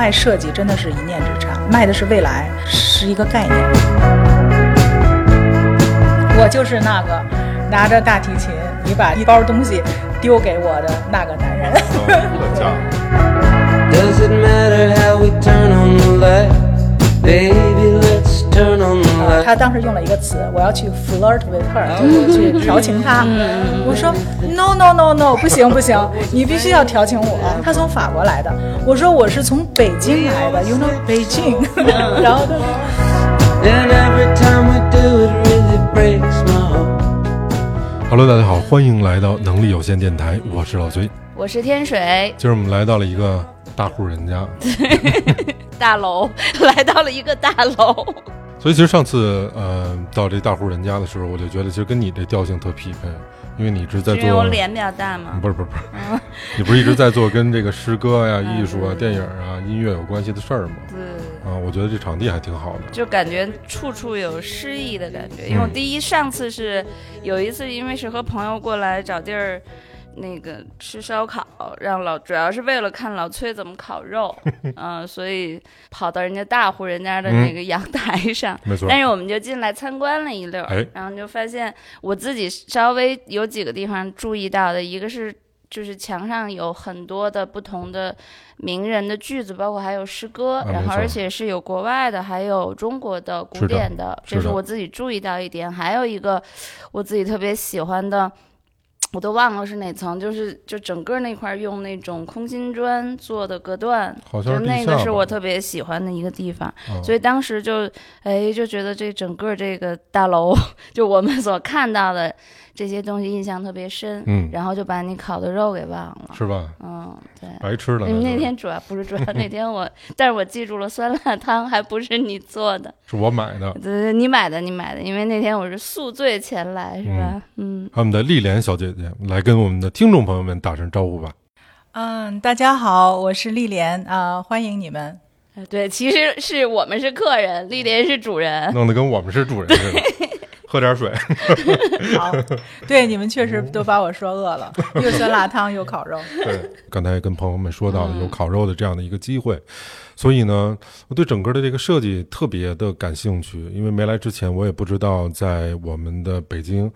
卖设计真的是一念之差，卖的是未来，是一个概念。我就是那个拿着大提琴，你把一包东西丢给我的那个男人。他当时用了一个词，我要去 flirt with her，就是去调情她。我说 no no no no，不行不行，你必须要调情我。他从法国来的，我说我是从北京来的，you know 北京。然后他说，Hello，大家好，欢迎来到能力有限电台，我是老崔，我是天水，今儿我们来到了一个大户人家。大楼 来到了一个大楼，所以其实上次呃到这大户人家的时候，我就觉得其实跟你这调性特匹配，因为你一直在做因为我，脸比较大嘛。不是不是不是，你不是一直在做跟这个诗歌呀、艺术啊、电影啊、音乐有关系的事儿吗？对，啊，我觉得这场地还挺好的。就感觉处处有诗意的感觉。因为我第一上次是有一次，因为是和朋友过来找地儿。那个吃烧烤，让老主要是为了看老崔怎么烤肉，嗯、所以跑到人家大户人家的那个阳台上，没错，但是我们就进来参观了一溜儿，哎然后就发现我自己稍微有几个地方注意到的，一个是就是墙上有很多的不同的名人的句子，包括还有诗歌，啊然后而且是有国外的，还有中国的古典的这是我自己注意到一点。还有一个我自己特别喜欢的。我都忘了是哪层，就是就整个那块儿用那种空心砖做的隔断，好像就是那个是我特别喜欢的一个地方。啊所以当时就哎就觉得这整个这个大楼，就我们所看到的这些东西印象特别深，嗯然后就把你烤的肉给忘了，是吧？嗯，对。白吃了嗯那就那天主要不是主要那天我，但是我记住了酸辣汤还不是你做的，是我买的。对对，你买的你买的，因为那天我是宿醉前来是吧？嗯，我们的丽莲小姐姐来跟我们的听众朋友们打声招呼吧。嗯，大家好，我是丽莲啊、欢迎你们。呃对，其实是我们是客人，丽莲是主人，弄得跟我们是主人似的。喝点水，好，对你们确实都把我说饿了，又酸辣汤又烤肉。对，刚才跟朋友们说到了有烤肉的这样的一个机会，所以呢，我对整个的这个设计特别的感兴趣，因为没来之前我也不知道在我们的北京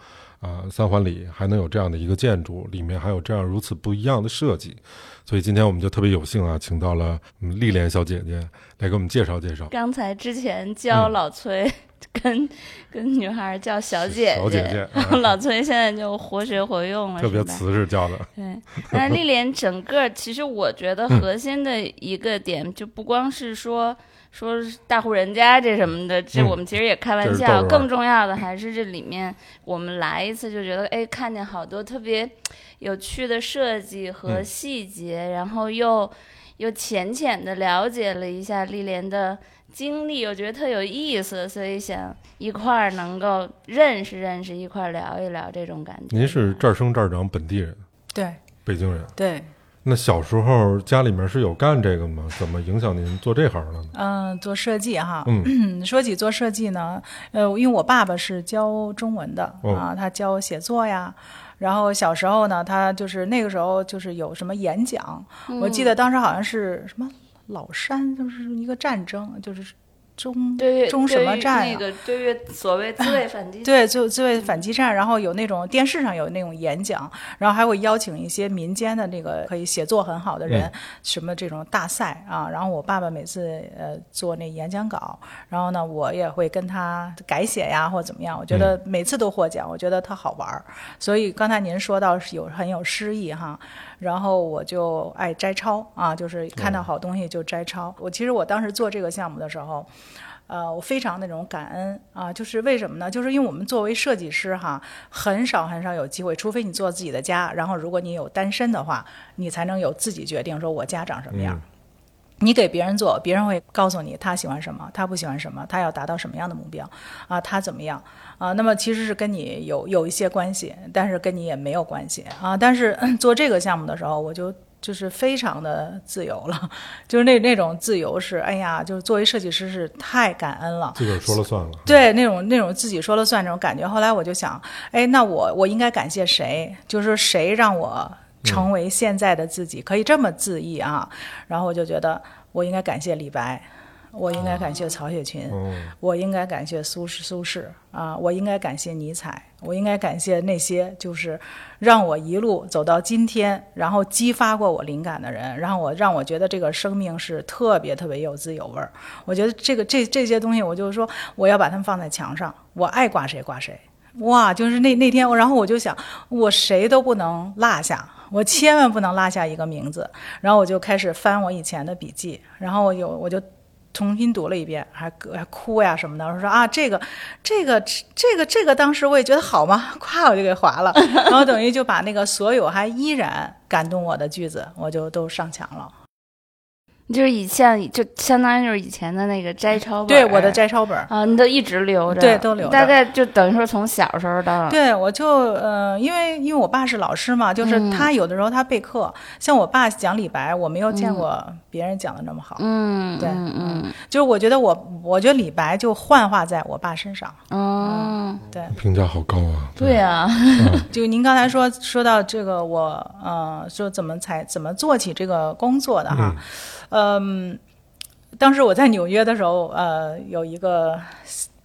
啊、三环里还能有这样的一个建筑，里面还有这样如此不一样的设计，所以今天我们就特别有幸啊，请到了嗯丽莲小姐姐来给我们介绍介绍。刚才之前教老崔跟、跟女孩叫小姐小姐姐然后 老崔现在就活学活用了，特别瓷实叫的，对，那丽莲整个其实我觉得核心的一个点，就不光是说说是大户人家这什么的，这嗯我们其实也开玩笑，玩更重要的还是这里面我们来一次就觉得，哎，看见好多特别有趣的设计和嗯细节，然后又又浅浅的了解了一下丽莲的。经历我觉得特有意思，所以想一块儿能够认识认识，一块儿聊一聊这种感觉。您是这儿生这儿长本地人，对北京人。对，那小时候家里面是有干这个吗？怎么影响您做这行了呢？嗯，做设计哈。嗯 说起做设计呢，呃，因为我爸爸是教中文的、哦啊，他教写作呀。然后小时候呢，他就是那个时候就是有什么演讲，我记得当时好像是什么老山，就是一个战争，就是中对中什么对于战啊那个对于所谓自卫反击 对，就自卫反击战，然后有那种电视上有那种演讲，然后还会邀请一些民间的那个可以写作很好的人，什么这种大赛啊。然后我爸爸每次呃做那演讲稿，然后呢我也会跟他改写呀或怎么样，我觉得每次都获奖，我觉得特好玩儿。所以刚才您说到是有很有诗意哈，然后我就爱摘抄啊，就是看到好东西就摘抄。我其实我当时做这个项目的时候。呃，我非常那种感恩啊，就是为什么呢？就是因为我们作为设计师哈，很少很少有机会，除非你做自己的家，然后如果你有单身的话，你才能有自己决定说我家长什么样。你给别人做，别人会告诉你他喜欢什么，他不喜欢什么，他要达到什么样的目标啊，他怎么样啊？那么其实是跟你有有一些关系，但是跟你也没有关系啊。但是嗯做这个项目的时候，我就就是非常的自由了，就是那那种自由是，哎呀，就是作为设计师是太感恩了。自个儿说了算了。对，那种那种自己说了算那种感觉。后来我就想，哎，那我我应该感谢谁？就是谁让我成为现在的自己，可以这么恣意啊。然后我就觉得我应该感谢李白，我应该感谢曹雪芹，嗯我应该感谢苏轼苏轼啊，我应该感谢尼采，我应该感谢那些就是让我一路走到今天，然后激发过我灵感的人，让我让我觉得这个生命是特别特别有滋有味儿。我觉得这个这这些东西，我就是说我要把它们放在墙上，我爱挂谁挂谁。哇，就是那那天，然后我就想，我谁都不能落下，我千万不能落下一个名字。然后我就开始翻我以前的笔记，然后我有我就重新读了一遍，还还哭呀什么的。我说啊，这个这个这个这个，当时我也觉得好吗？夸我就给划了，然后等于就把那个所有还依然感动我的句子，我就都上墙了。就是以前就相当于就是以前的那个摘抄本，对我的摘抄本儿。啊，你都一直留着，对都留着。大概就等于说从小时候到。对，我就呃，因为因为我爸是老师嘛，就是嗯。他有的时候他备课，像我爸讲李白，我没有见过别人讲的那么好。嗯对嗯嗯。就是我觉得我，我觉得李白就幻化在我爸身上。嗯，对，评价好高啊！对啊，就您刚才说说到这个，我呃说怎么才怎么做起这个工作的哈，嗯，当时我在纽约的时候，呃，有一个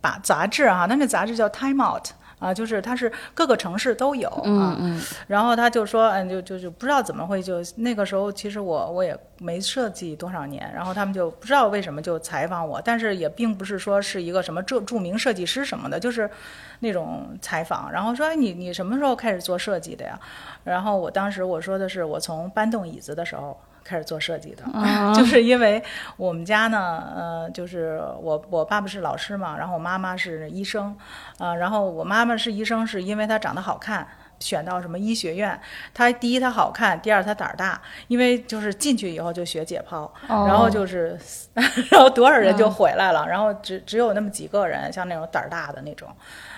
把杂志啊，那个杂志叫 Time Out。啊，就是它是各个城市都有啊，嗯嗯然后他就说，嗯，就就就不知道怎么会就那个时候，其实我我也没设计多少年，然后他们就不知道为什么就采访我，但是也并不是说是一个什么著著名设计师什么的，就是那种采访，然后说，哎，你你什么时候开始做设计的呀？然后我当时我说的是，我从搬动椅子的时候。开始做设计的，就是因为我们家呢，呃，就是我我爸爸是老师嘛，然后我妈妈是医生，呃，然后我妈妈是医生，是因为她长得好看，选到什么医学院。她第一她好看，第二她胆儿大，因为就是进去以后就学解剖，哦然后就是，然后多少人就回来了，然后只只有那么几个人，像那种胆儿大的那种，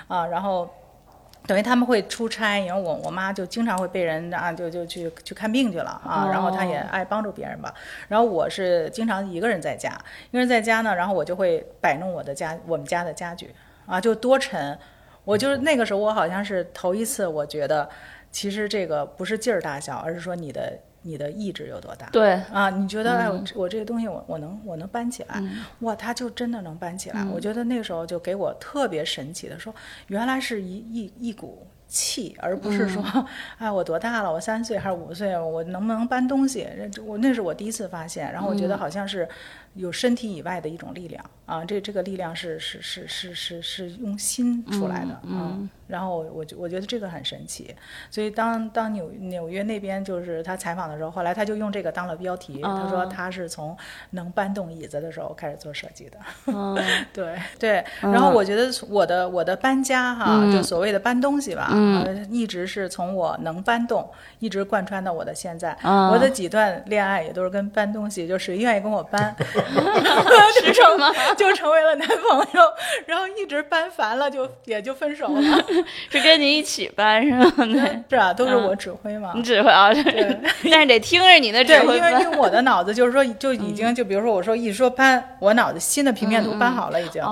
啊，然后。等于他们会出差，因为我我妈就经常会被人啊，就就去去看病去了啊，然后她也爱帮助别人吧。然后我是经常一个人在家，一个人在家呢，然后我就会摆弄我的家我们家的家具啊，就多沉。我就是那个时候，我好像是头一次，我觉得其实这个不是劲儿大小，而是说你的你的意志有多大。对，啊，你觉得哎，我这我这个东西我我能我能搬起来，哇，它就真的能搬起来。我觉得那个时候就给我特别神奇的说，原来是一一一股气，而不是说，哎，我多大了，我三岁还是五岁，我能不能搬东西？这我那是我第一次发现，然后我觉得好像是有身体以外的一种力量啊，这这个力量是是是是是是用心出来的啊。然后我觉我觉得这个很神奇，所以当当纽纽约那边就是他采访的时候，后来他就用这个当了标题，他说他是从能搬动椅子的时候开始做设计的。对对，然后我觉得我的我的搬家哈，就所谓的搬东西吧，呃，一直是从我能搬动，一直贯穿到我的现在。我的几段恋爱也都是跟搬东西，就谁愿意跟我搬，是什么 就成为了男朋友，然后一直搬烦了就也就分手了。是跟你一起搬是吗？对，是啊，都是我指挥嘛。你指挥啊，但是得听着你的指，挥搬。因为因为我的脑子就是说就已经就比如说我说一说搬，我脑子新的平面图搬好了已经，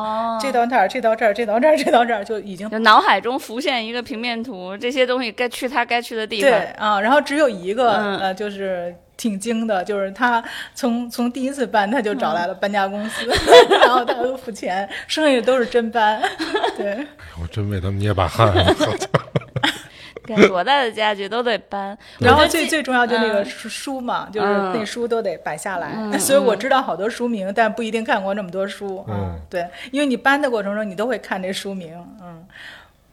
这到这儿，这到这儿，这到这儿，这到这儿就已经脑海中浮现一个平面图，这些东西该去它该去的地对方。啊，然后只有一个、嗯呃，就是挺精的，就是他从从第一次搬他就找来了搬家公司，然后他都付钱，剩下都是真搬。对，我真为他们捏把汗。好家伙 对，多大的家具都得搬。然后最最重要就那个嗯书书嘛，就是嗯那书都得摆下来，所以我知道好多书名，但不一定看过那么多书。嗯，对，因为你搬的过程中你都会看这书名，嗯。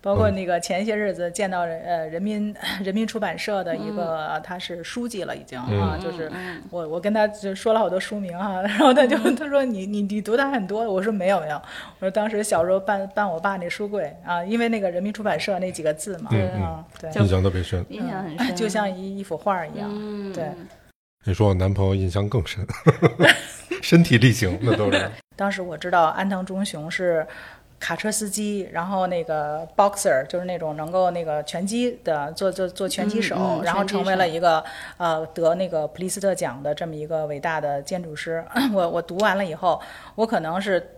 包括那个前些日子见到呃人民 人民出版社的一个、他是书记了已经啊，就是我我跟他就说了好多书名哈、然后他就他说你你你读的很多，我说没有没有，我说当时小时候搬搬我爸那书柜啊，因为那个人民出版社那几个字嘛，嗯啊对，印象特别深。印象很深，就像一一幅画一样，嗯，对。你说我男朋友印象更深，身体力行那都是。当时我知道安藤忠雄是卡车司机，然后那个 boxer 就是那种能够那个拳击的做做做拳击手，嗯嗯然后成为了一个呃得那个普利斯特奖的这么一个伟大的建筑师。我我读完了以后，我可能是。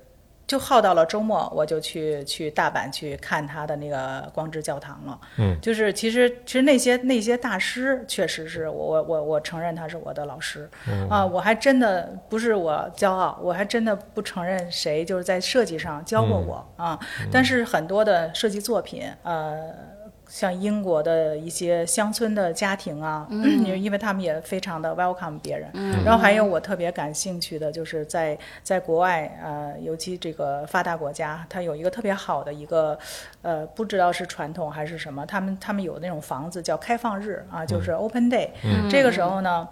就耗到了周末，我就去去大阪去看他的那个光之教堂了。嗯，就是其实其实那些那些大师确实是我我我我承认他是我的老师、啊，我还真的不是我骄傲，我还真的不承认谁就是在设计上教过我、啊。但是很多的设计作品，呃。像英国的一些乡村的家庭啊，因为因为他们也非常的 welcome 别人，然后还有我特别感兴趣的，就是在在国外，呃，尤其这个发达国家，它有一个特别好的一个，呃，不知道是传统还是什么，他们他们有那种房子叫开放日啊，就是 open day，、这个时候呢。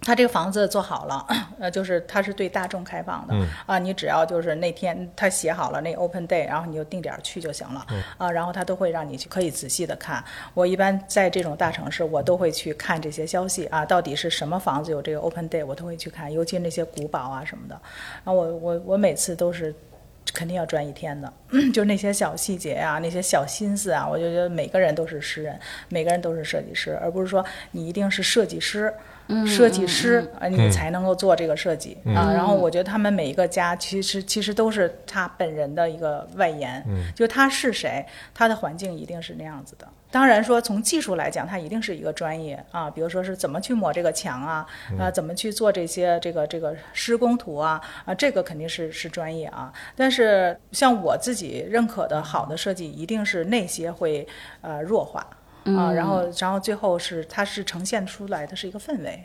他这个房子做好了，呃，就是他是对大众开放的、啊，你只要就是那天他写好了那 open day，然后你就定点儿去就行了、啊，然后他都会让你去可以仔细的看。我一般在这种大城市，我都会去看这些消息啊，到底是什么房子有这个 open day，我都会去看，尤其那些古堡啊什么的。然后我我我每次都是。肯定要转一天的，就是那些小细节啊，那些小心思啊，我就觉得每个人都是诗人，每个人都是设计师，而不是说你一定是设计师，设计师啊，你才能够做这个设计啊。然后我觉得他们每一个家其实其实都是他本人的一个外延，就他是谁，他的环境一定是那样子的。当然说，从技术来讲，它一定是一个专业啊，比如说是怎么去抹这个墙啊，啊，怎么去做这些这个这个施工图啊，啊，这个肯定是是专业啊。但是像我自己认可的好的设计，一定是那些会呃弱化啊，然后然后最后是它是呈现出来的是一个氛围。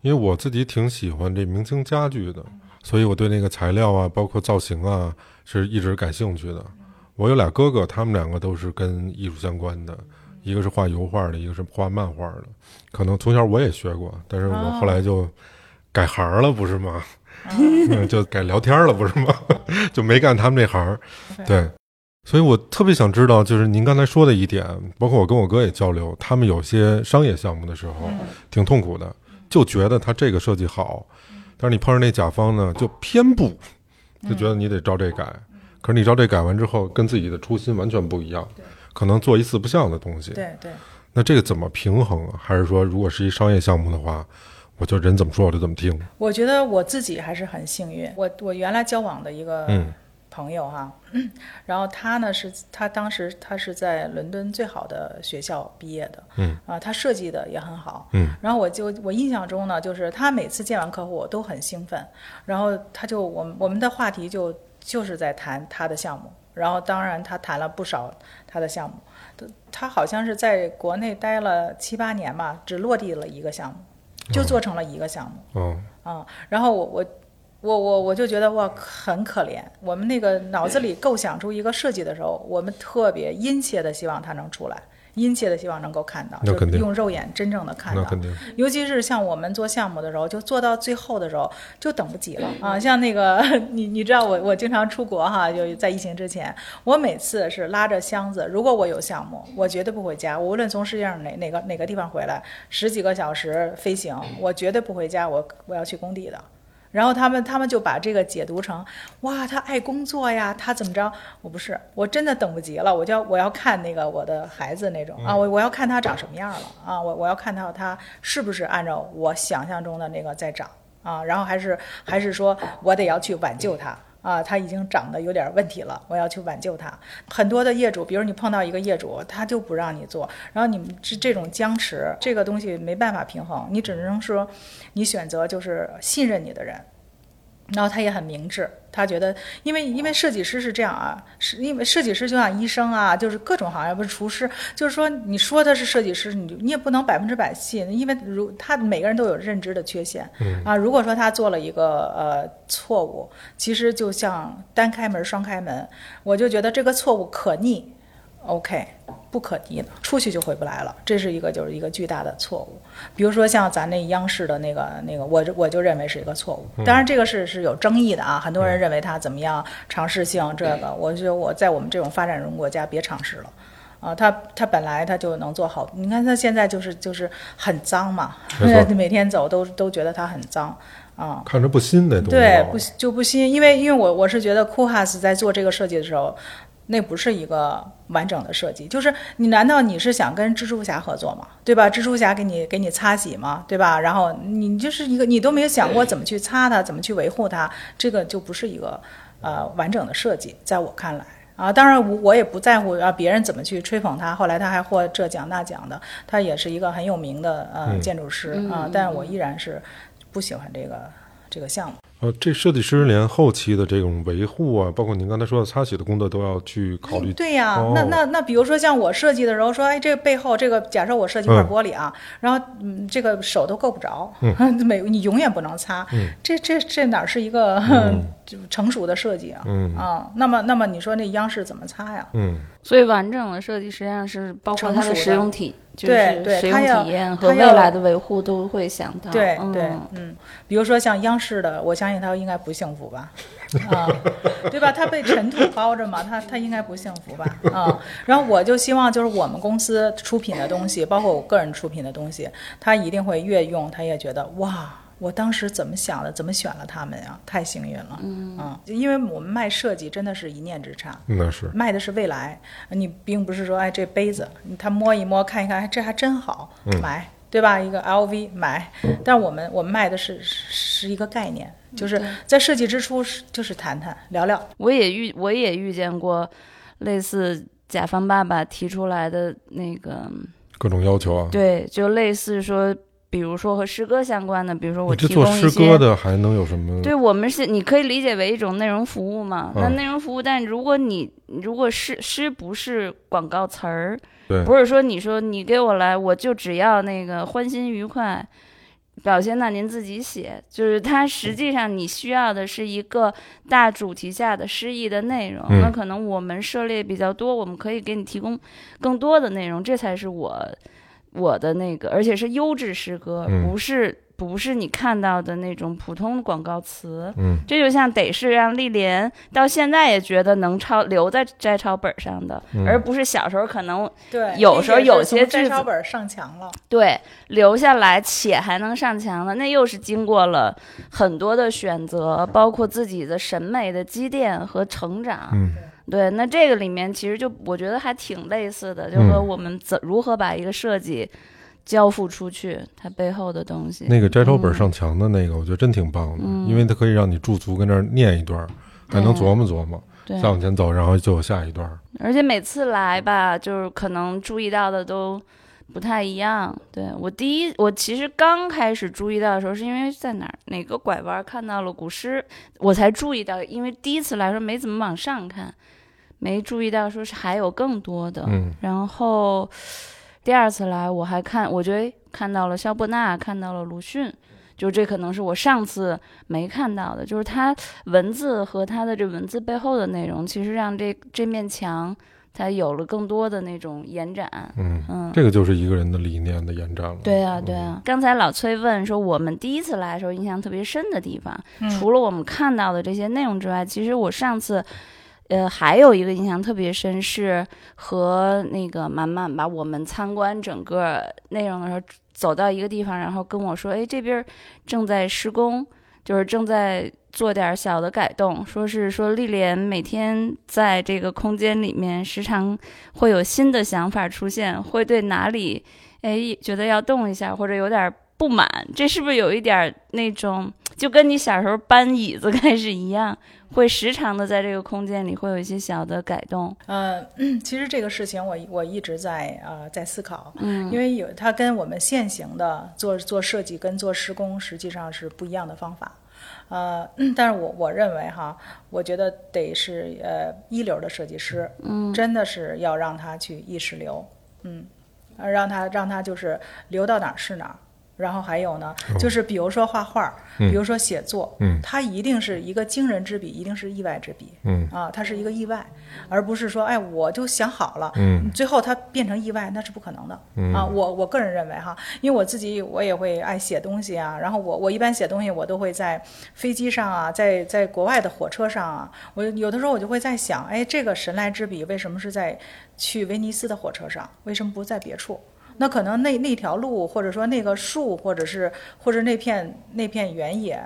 因为我自己挺喜欢这明清家具的，所以我对那个材料啊，包括造型啊，是一直感兴趣的。我有俩哥哥，他们两个都是跟艺术相关的，一个是画油画的，一个是画漫画的。可能从小我也学过，但是我后来就改行了，不是吗？嗯，就改聊天了，不是吗？就没干他们这行。对，所以我特别想知道，就是您刚才说的一点，包括我跟我哥也交流，他们有些商业项目的时候挺痛苦的，就觉得他这个设计好，但是你碰上那甲方呢，就偏不，就觉得你得照这改。可是你照这改完之后，跟自己的初心完全不一样，可能做一四不像的东西。对对。那这个怎么平衡啊？还是说，如果是一商业项目的话，我就人怎么说我就怎么听？我觉得我自己还是很幸运。我我原来交往的一个嗯朋友哈，然后他呢是他当时他是在伦敦最好的学校毕业的，嗯。啊，他设计的也很好，嗯，然后我就我印象中呢，就是他每次见完客户我都很兴奋，然后他就我们我们的话题就就是在谈他的项目，然后当然他谈了不少他的项目，他他好像是在国内待了七八年吧，只落地了一个项目，就做成了一个项目。哦，啊、然后我我我我我就觉得哇很可怜，我们那个脑子里构想出一个设计的时候，我们特别殷切的希望它能出来，殷切的希望能够看到，就用肉眼真正的看到。尤其是像我们做项目的时候，就做到最后的时候就等不及了啊！像那个 你你知道我我经常出国哈，就在疫情之前，我每次是拉着箱子，如果我有项目，我绝对不回家，我无论从世界上哪哪个哪个地方回来，十几个小时飞行，我绝对不回家，我我要去工地的。然后他们他们就把这个解读成，哇，他爱工作呀，他怎么着？我不是，我真的等不及了，我就要我要看那个我的孩子那种啊，我我要看他长什么样了啊，我我要看到他是不是按照我想象中的那个在长啊，然后还是还是说我得要去挽救他。啊，他已经长得有点问题了，我要去挽救他。很多的业主，比如你碰到一个业主，他就不让你做，然后你们这这种僵持，这个东西没办法平衡，你只能说，你选择就是信任你的人，然后他也很明智，他觉得，因为因为设计师是这样啊，是因为设计师就像医生啊，就是各种行业，不是厨师，就是说你说他是设计师，你就你也不能百分之百信，因为如他每个人都有认知的缺陷，啊，如果说他做了一个呃错误，其实就像单开门双开门，我就觉得这个错误可逆，OK。不可逆的，出去就回不来了，这是一个就是一个巨大的错误。比如说像咱那央视的那个那个，我我就认为是一个错误。当然这个是是有争议的啊，很多人认为它怎么样尝试性这个，我觉得我在我们这种发展中国家别尝试了。啊，他他本来他就能做好，你看他现在就是就是很脏嘛，每天走都都觉得他很脏啊。看着不新那东西。对，不就不新，因为因为我我是觉得库哈斯在做这个设计的时候，那不是一个完整的设计。就是你难道你是想跟蜘蛛侠合作吗？对吧？蜘蛛侠给你给你擦洗吗？对吧？然后你就是一个你都没有想过怎么去擦它，怎么去维护它，这个就不是一个呃完整的设计，在我看来。啊，当然我我也不在乎啊别人怎么去吹捧他，后来他还获这奖那奖的，他也是一个很有名的呃建筑师啊，但是我依然是不喜欢这个这个项目。呃，这设计师连后期的这种维护啊，包括您刚才说的擦洗的工作都要去考虑。对呀、哦那那那比如说像我设计的时候说，哎，这个背后这个假设我设计块嗯玻璃啊，然后嗯这个手都够不着，每你永远不能擦，这这这哪是一个、就成熟的设计啊？嗯啊，那么那么你说那央视怎么擦呀？嗯，所以完整的设计实际上是包括它的使用体，就对是使用对它要体验和未来的维护都会想到。对嗯对，嗯，比如说像央视的，我相信他应该不幸福吧，啊，对吧？他被尘土包着嘛，他他应该不幸福吧，啊。然后我就希望就是我们公司出品的东西，包括我个人出品的东西，他一定会越用，他也觉得哇。我当时怎么想的？怎么选了他们呀？太幸运了，嗯嗯，因为我们卖设计真的是一念之差，那是。卖的是未来，你并不是说哎这杯子他摸一摸看一看，哎这还真好，买对吧？一个 LV 买，但我们我们卖的是是是一个概念，就是在设计之初是就是谈谈聊聊，我也遇我也遇见过类似甲方爸爸提出来的那个，各种要求啊。对，就类似说，比如说和诗歌相关的，比如说我提供一些歌的还能有什么？对我们是，你可以理解为一种内容服务嘛。那嗯内容服务，但如果你如果诗诗不是广告词儿，对不是说你说你给我来，我就只要那个欢欣愉快，表现那您自己写，就是它实际上你需要的是一个大主题下的诗意的内容。嗯那可能我们涉猎比较多，我们可以给你提供更多的内容，这才是我我的那个，而且是优质诗歌，嗯不是不是你看到的那种普通的广告词。嗯，这就像得是让丽莲到现在也觉得能抄留在摘抄本上的，嗯而不是小时候可能对有时候有些句子摘抄本上墙了，对留下来且还能上墙的，那又是经过了很多的选择，包括自己的审美的积淀和成长。嗯对，那这个里面其实就我觉得还挺类似的，就嗯和我们怎如何把一个设计交付出去，它背后的东西。那个摘抄本上墙的那个，我觉得真挺棒的，嗯因为它可以让你驻足跟那儿念一段儿，还能琢磨琢磨，再往前走，然后就有下一段儿。而且每次来吧，就是可能注意到的都不太一样。对我第一，我其实刚开始注意到的时候，是因为在哪儿哪个拐弯看到了古诗，我才注意到。因为第一次来说没怎么往上看，没注意到说是还有更多的。嗯然后第二次来，我还看，我觉得看到了肖伯纳，看到了鲁迅。就这可能是我上次没看到的，就是他文字和他的这文字背后的内容，其实让这这面墙它有了更多的那种延展。嗯，嗯，这个就是一个人的理念的延展了。对啊，对啊。刚才老崔问说，我们第一次来的时候印象特别深的地方，嗯除了我们看到的这些内容之外，其实我上次。呃，还有一个印象特别深是和那个满满吧，我们参观整个内容的时候，走到一个地方，然后跟我说，哎，这边正在施工，就是正在做点小的改动，说是说丽莲每天在这个空间里面，时常会有新的想法出现，会对哪里哎觉得要动一下，或者有点不满，这是不是有一点那种就跟你小时候搬椅子 开始一样，会时常的在这个空间里会有一些小的改动？呃，其实这个事情我我一直在呃在思考，嗯因为有它跟我们现行的做做设计跟做施工实际上是不一样的方法。呃，但是我我认为哈，我觉得得是呃一流的设计师，嗯真的是要让他去意识流，嗯，呃让他让他就是流到哪儿是哪儿。然后还有呢，就是比如说画画，嗯。比如说写作，嗯。它一定是一个惊人之笔，一定是意外之笔，嗯。啊，它是一个意外，而不是说，哎，我就想好了，嗯。最后它变成意外，那是不可能的、嗯。啊。我我个人认为哈，因为我自己我也会爱写东西啊，然后我我一般写东西我都会在飞机上啊，在在国外的火车上啊，我有的时候我就会在想，哎，这个神来之笔为什么是在去威尼斯的火车上，为什么不在别处？那可能那那条路，或者说那个树，或者是或者那片那片原野，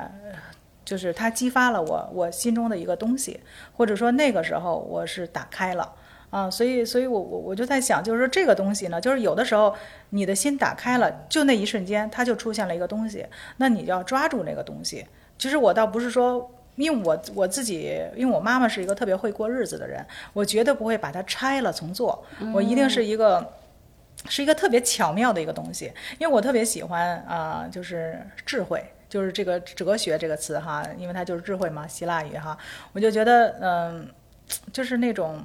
就是它激发了我我心中的一个东西，或者说那个时候我是打开了啊，所以所以我我我就在想，就是说这个东西呢，就是有的时候你的心打开了，就那一瞬间它就出现了一个东西，那你就要抓住那个东西。其实我倒不是说因为我我自己，因为我妈妈是一个特别会过日子的人，我绝对不会把它拆了重做，我一定是一个。是一个特别巧妙的一个东西，因为我特别喜欢啊、就是智慧，就是这个哲学这个词哈，因为它就是智慧嘛，希腊语哈，我就觉得嗯、就是那种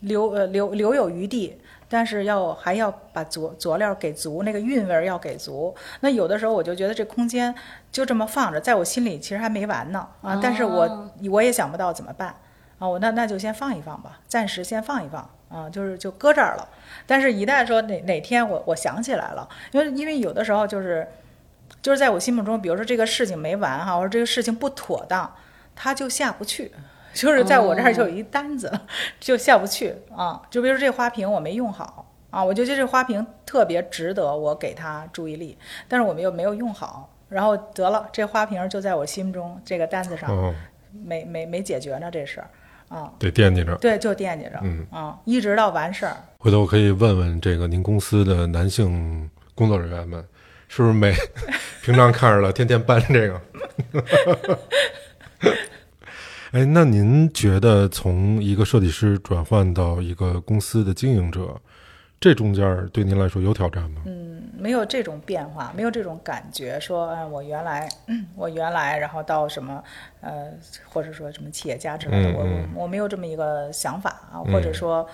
留呃留留有余地，但是要还要把佐佐料给足，那个韵味儿要给足。那有的时候我就觉得这空间就这么放着，在我心里其实还没完呢啊，但是我我也想不到怎么办啊，我那那就先放一放吧，暂时先放一放啊，就是就搁这儿了。但是，一旦说哪哪天我我想起来了，因为因为有的时候就是就是在我心目中，比如说这个事情没完哈，或者这个事情不妥当，它就下不去。就是在我这儿就有一单子，就下不去啊。就比如说这花瓶我没用好啊，我就觉得这花瓶特别值得我给它注意力，但是我们又没有用好，然后得了，这花瓶就在我心中这个单子上哦，没没没解决呢这事儿啊。得惦记着。对，就惦记着，嗯啊，一直到完事儿，回头我可以问问这个您公司的男性工作人员们，是不是每 平常看着了，天天搬这个？哎，那您觉得从一个设计师转换到一个公司的经营者，这中间对您来说有挑战吗？没有这种变化，没有这种感觉，说，哎，我原来，我原来，然后到什么，呃，或者说什么企业家之类的，我嗯嗯。我我没有这么一个想法啊，嗯。或者说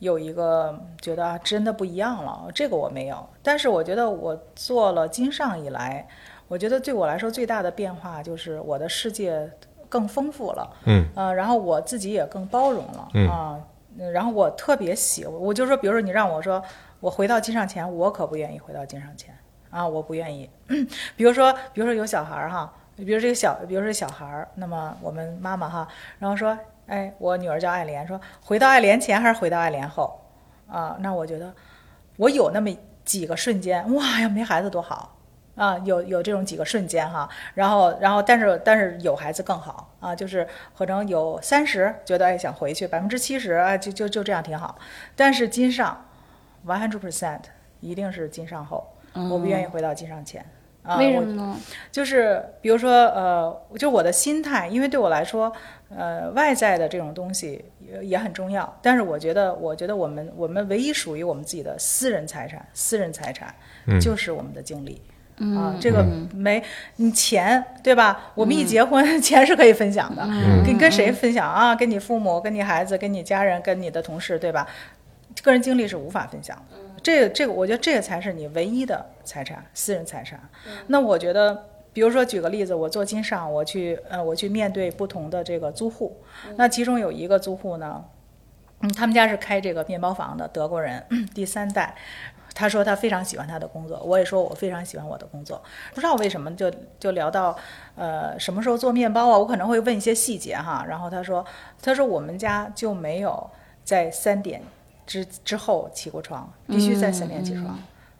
有一个觉得啊，真的不一样了，这个我没有。但是我觉得我做了金上以来，我觉得对我来说最大的变化就是我的世界更丰富了，嗯。呃，然后我自己也更包容了嗯。啊、嗯然后我特别喜，我就说，比如说你让我说我回到金上前，我可不愿意回到金上前啊，我不愿意。比如说，比如说有小孩儿哈，比如这个小，比如说小孩儿，那么我们妈妈哈，然后说，哎，我女儿叫爱莲，说回到爱莲前还是回到爱莲后啊？那我觉得我有那么几个瞬间，哇呀，没孩子多好。啊，有有这种几个瞬间哈，然后然后但是但是有孩子更好啊，就是可能有三十觉得哎想回去，百分之七十啊就就就这样挺好，但是金上 one hundred percent 一定是金上后，我不愿意回到金上前。为什么呢？就是比如说，呃，就我的心态，因为对我来说，呃，外在的这种东西也也很重要。但是我觉得，我觉得我们我们唯一属于我们自己的私人财产，私人财产嗯就是我们的经历。啊，这个没你钱对吧？我们一结婚，钱是可以分享的，跟跟谁分享啊？跟你父母、跟你孩子、跟你家人、跟你的同事，对吧？个人经历是无法分享的。这个这个，我觉得这个才是你唯一的财产，私人财产。那我觉得，比如说举个例子，我做金上，我去呃，我去面对不同的这个租户，那其中有一个租户呢，嗯，他们家是开这个面包房的，德国人，第三代。他说他非常喜欢他的工作，我也说我非常喜欢我的工作。不知道为什么就就聊到，呃，什么时候做面包啊？我可能会问一些细节哈。然后他说，他说我们家就没有在三点之之后起过床，必须在三点起床。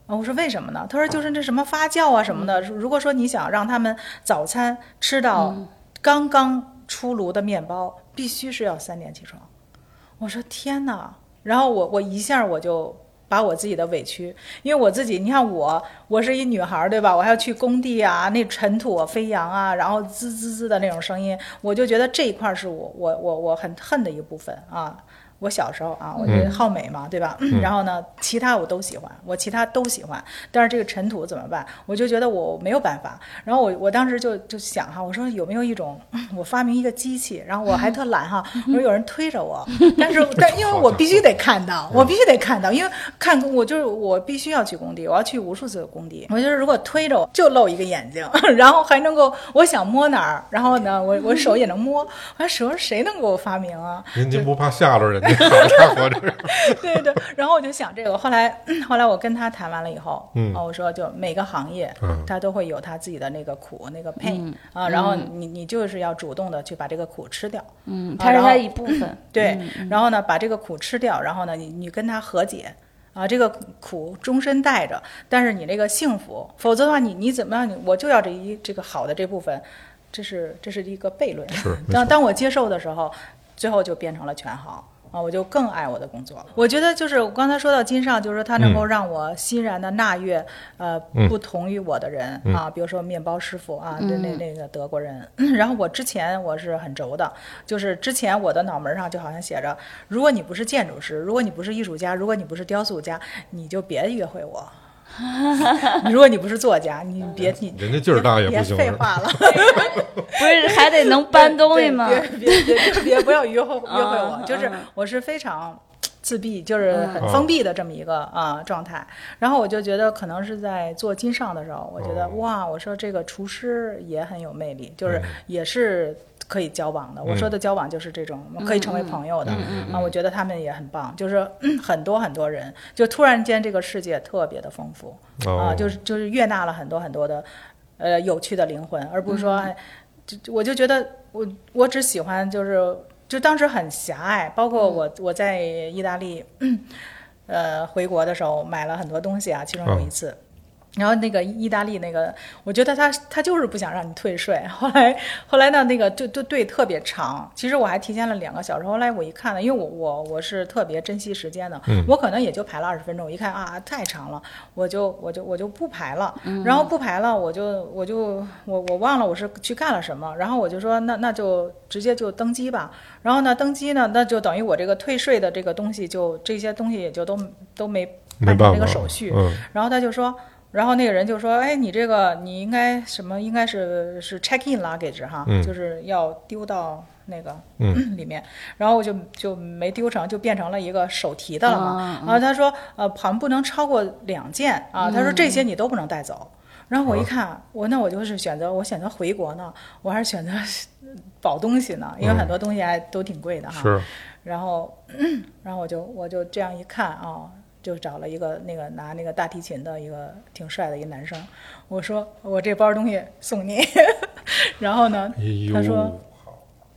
啊，我说为什么呢？他说就是那什么发酵啊什么的。如果说你想让他们早餐吃到刚刚出炉的面包，必须是要三点起床。我说天哪！然后我我一下我就把我自己的委屈，因为我自己，你看我我是一女孩儿对吧？我还要去工地啊，那尘土啊飞扬啊，然后滋滋滋的那种声音，我就觉得这一块儿是我我我我很恨的一部分啊。我小时候啊，我觉得好美嘛，对吧？然后呢，其他我都喜欢，我其他都喜欢，但是这个尘土怎么办？我就觉得我没有办法。然后我我当时就就想哈，我说有没有一种，我发明一个机器，然后我还特懒哈，我说有人推着我，但是 但因为我必须得看到，我必须得看到，因为看我就是我必须要去工地，我要去无数次的工地。我就是如果推着我就露一个眼睛，然后还能够我想摸哪儿，然后呢，我我手也能摸，我说手谁能给我发明啊？您您不怕吓着人家？对对，然后我就想这个，后来 后来我跟他谈完了以后，嗯啊，我说就每个行业，嗯他都会有他自己的那个苦，那个 pain、啊，然后你你就是要主动的去把这个苦吃掉，嗯，啊然后它是它一部分。对，然后呢把这个苦吃掉，然后呢你你跟他和解。啊，这个苦终身带着，但是你这个幸福，否则的话你，你怎么样？你我就要这一这个好的这部分，这是这是一个悖论。是当当我接受的时候，最后就变成了全好啊，我就更爱我的工作。我觉得就是我刚才说到金上，就是说它能够嗯让我欣然的纳悦，呃，嗯不同于我的人、嗯啊，比如说面包师傅啊，那那嗯那个德国人。然后我之前我是很轴的，就是之前我的脑门上就好像写着，如果你不是建筑师，如果你不是艺术家，如果你不是雕塑家，你就别约会我。如果你不是作家，你别你人家劲儿大也不别行是吧废话了。不是还得能搬东西吗？别别别别别不要约会约会我嗯，就是嗯我是非常自闭，就是很嗯封闭的这么一个啊状态。然后我就觉得可能是在做金上的时候，我觉得哦哇，我说这个厨师也很有魅力，就是嗯也是。可以交往的，我说的交往就是这种可以成为朋友的啊，我觉得他们也很棒，就是嗯很多很多人，就突然间这个世界特别的丰富，啊，哦就是就是悦纳了很多很多的呃有趣的灵魂，而不是说，就我就觉得我我只喜欢就是就当时很狭隘，包括我我在意大利，呃回国的时候买了很多东西啊，其中有一次。然后那个意大利那个，我觉得他他就是不想让你退税。后来后来呢，那个队队队特别长，其实我还提前了两个小时。后来我一看呢，因为我我我是特别珍惜时间的，嗯我可能也就排了二十分钟。我一看啊，太长了，我就我就我就不排了。然后不排了，我就我就我我忘了我是去干了什么。然后我就说那那就直接就登机吧。然后呢，登机呢，那就等于我这个退税的这个东西就这些东西也就都都没办成这没办法个手续。嗯然后他就说，然后那个人就说，哎，你这个你应该什么？应该是是 check in luggage 哈，嗯就是要丢到那个、嗯里面。然后我就就没丢成，就变成了一个手提的了嘛。嗯然后他说，呃，好像不能超过两件啊。他说这些你都不能带走。然后我一看，我那我就是选择我选择回国呢，我还是选择保东西呢，因为嗯很多东西还都挺贵的哈。是然后，然后我就我就这样一看啊，就找了一个那个拿那个大提琴的一个挺帅的一个男生，我说我这包东西送你，然后呢，哎他说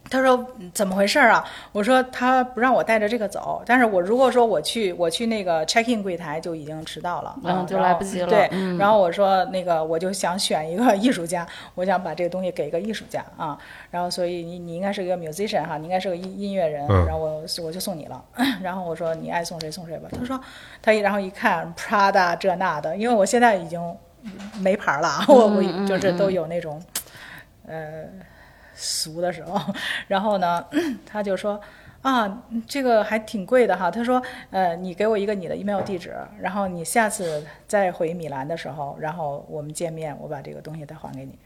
他说嗯怎么回事儿啊？我说他不让我带着这个走，但是我如果说我去我去那个 check in 柜台就已经迟到了，嗯就啊然后来不及了对，嗯然后我说那个我就想选一个艺术家，我想把这个东西给一个艺术家啊，然后所以你你应该是一个 musician 哈，你应该是个音音乐人，嗯然后我我就送你了，然后我说你爱送谁送谁吧。他说他一然后一看 Prada 这那的，因为我现在已经没牌儿了，我我嗯就是都有那种呃俗的时候，然后呢 他就说。啊，这个还挺贵的哈。他说，呃，你给我一个你的 email 地址，然后你下次再回米兰的时候，然后我们见面，我把这个东西再还给你。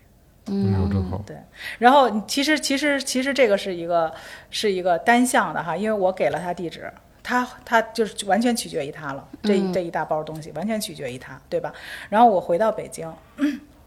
嗯真好，对，然后其实其实其实这个是一个是一个单向的哈，因为我给了他地址，他他就是完全取决于他了，这一、这一大包东西完全取决于他，对吧？然后我回到北京。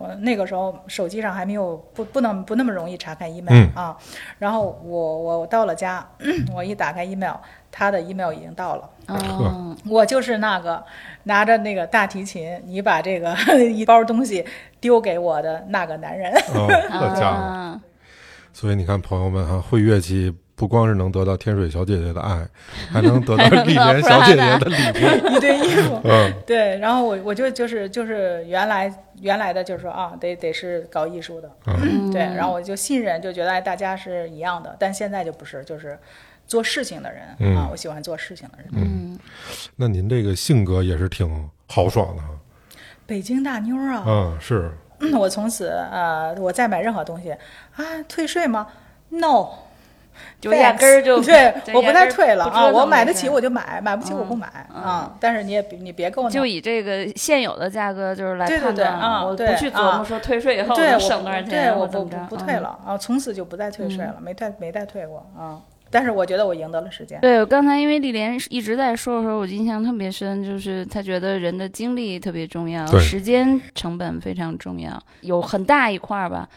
我那个时候手机上还没有不不能不那么容易查看 email、嗯啊，然后我我到了家，我一打开 email，他的 email 已经到了，哦，我就是那个拿着那个大提琴，你把这个 一包东西丢给我的那个男人。哦，好家伙！啊所以你看，朋友们哈，会乐器不光是能得到天水小姐姐的爱，还能得到丽莲小姐姐的礼物。一堆衣服。嗯，对，然后我我就就是就是原来原来的就是说啊，得得是搞艺术的，嗯对，然后我就信任，就觉得哎大家是一样的，但现在就不是，就是做事情的人、嗯啊，我喜欢做事情的人。嗯，那您这个性格也是挺豪爽的哈。北京大妞儿啊，嗯，是，我从此呃，我再买任何东西啊，退税吗？No。就压根儿就 对，我不再退了啊！我买得起我就买，买不起我不买啊！但是你也别你别跟我就以这个现有的价格就是来对对判断，对啊我不去琢啊磨说退税以后对，我省多少钱，对，我不不不退。嗯了啊，从此就不再退税了，没再没再退过啊。但是我觉得我赢得了时间。对，刚才因为丽莲一直在说的时候，我印象特别深，就是她觉得人的精力特别重要，时间成本非常重要，有很大一块儿吧，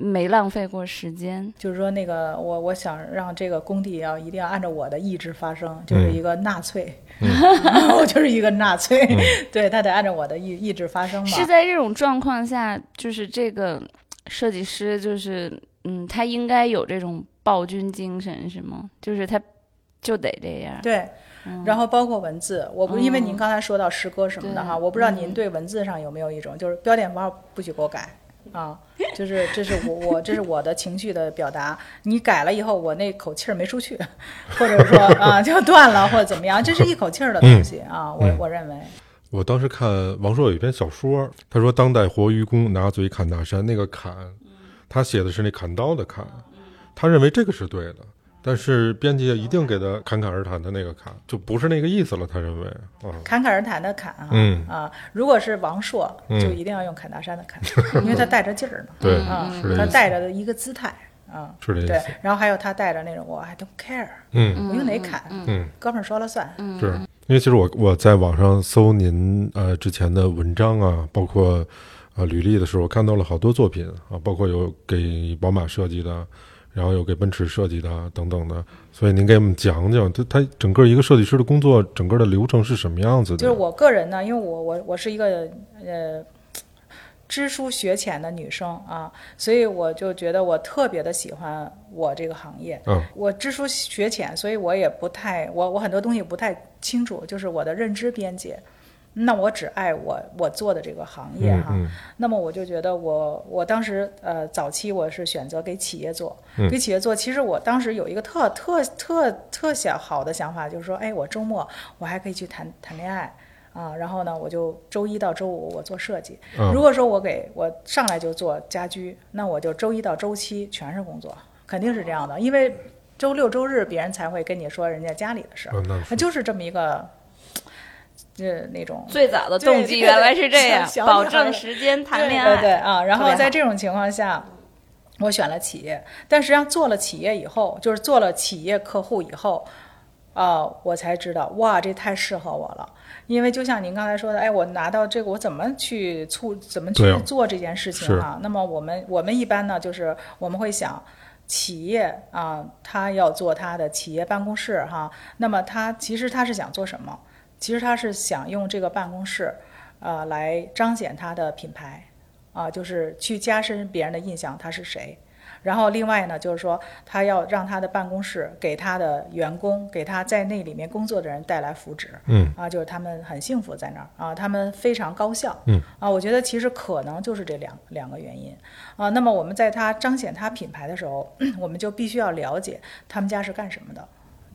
没浪费过时间。就是说，那个我我想让这个工地要一定要按照我的意志发生，就是嗯一个纳粹，嗯 我就是一个纳粹，嗯 对他得按照我的意意志发生嘛。是在这种状况下，就是这个设计师，就是嗯，他应该有这种暴君精神，是吗？就是他就得这样。对，嗯然后包括文字，我不因为您嗯刚才说到诗歌什么的哈，对我不知道您嗯对文字上有没有一种，就是标点符号不许给我改啊，就是这是我我这是我的情绪的表达。你改了以后，我那口气儿没出去，或者说啊就断了或者怎么样，这是一口气儿的东西啊，我我认为。我当时看王朔有一篇小说，他说当代活愚公拿嘴砍大山，那个砍，他写的是那砍刀的砍，他认为这个是对的，但是编辑一定给他侃侃而谈的那个侃，就不是那个意思了。他认为啊，侃侃而谈的侃啊，嗯。啊，如果是王朔，嗯。就一定要用侃大山的侃，因为他带着劲儿呢，对，啊，他带着的一个姿态啊，对是这意思，，然后还有他带着那种我 I don't care，嗯。我用哪侃，嗯。哥们儿说了算，是。因为其实我我在网上搜您呃之前的文章啊，包括呃履历的时候，看到了好多作品啊，包括有给宝马设计的，然后有给奔驰设计的等等的，所以您给我们讲讲，他他整个一个设计师的工作，整个的流程是什么样子的？就是我个人呢，因为我我我是一个呃知书学浅的女生啊，所以我就觉得我特别的喜欢我这个行业。嗯我知书学浅，所以我也不太我我很多东西不太清楚，就是我的认知边界。那我只爱我我做的这个行业哈，嗯那么我就觉得我我当时呃早期我是选择给企业做，嗯给企业做。其实我当时有一个特特特特想好的想法，就是说，哎，我周末我还可以去谈谈恋爱啊。然后呢，我就周一到周五我做设计。嗯如果说我给我上来就做家居，那我就周一到周七全是工作，肯定是这样的，因为周六周日别人才会跟你说人家家里的事儿，那就是这么一个。呃，那种最早的动机原来是这样，保证时间谈恋爱对对爱。啊，然后在这种情况下，我选了企业，但实际上做了企业以后，就是做了企业客户以后，啊、我才知道哇，这太适合我了。因为就像您刚才说的，哎，我拿到这个，我怎么去促，怎么去做这件事情是啊？那么我们我们一般呢，就是我们会想。企业啊，他要做他的企业办公室哈，那么他其实他是想做什么？其实他是想用这个办公室，呃，来彰显他的品牌，啊、就是去加深别人的印象，他是谁。然后另外呢，就是说他要让他的办公室给他的员工，给他在那里面工作的人带来福祉，嗯啊，就是他们很幸福在那儿啊，他们非常高效，嗯啊，我觉得其实可能就是这两两个原因啊。那么我们在他彰显他品牌的时候，我们就必须要了解他们家是干什么的。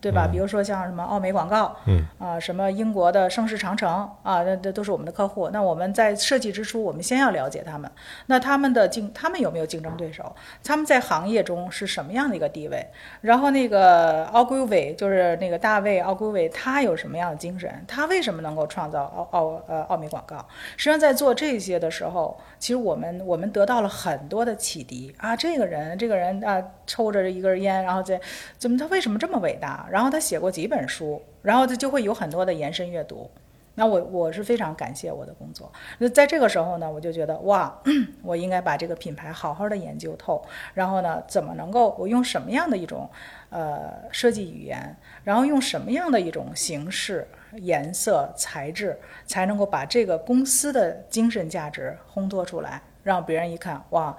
对吧？比如说像什么奥美广告，嗯啊，什么英国的盛世长城啊，那这都是我们的客户。那我们在设计之初，我们先要了解他们，那他们的竞，他们有没有竞争对手？他们在行业中是什么样的一个地位？然后那个奥古伟，就是那个大卫奥古伟，他有什么样的精神？他为什么能够创造奥奥呃奥美广告？实际上在做这些的时候，其实我们我们得到了很多的启迪啊，这个人这个人啊，抽着一根烟，然后在怎么他为什么这么伟大？然后他写过几本书，然后他就会有很多的延伸阅读。那我我是非常感谢我的工作。那在这个时候呢，我就觉得哇，我应该把这个品牌好好的研究透，然后呢，怎么能够我用什么样的一种呃设计语言，然后用什么样的一种形式、颜色、材质，才能够把这个公司的精神价值烘托出来，让别人一看哇。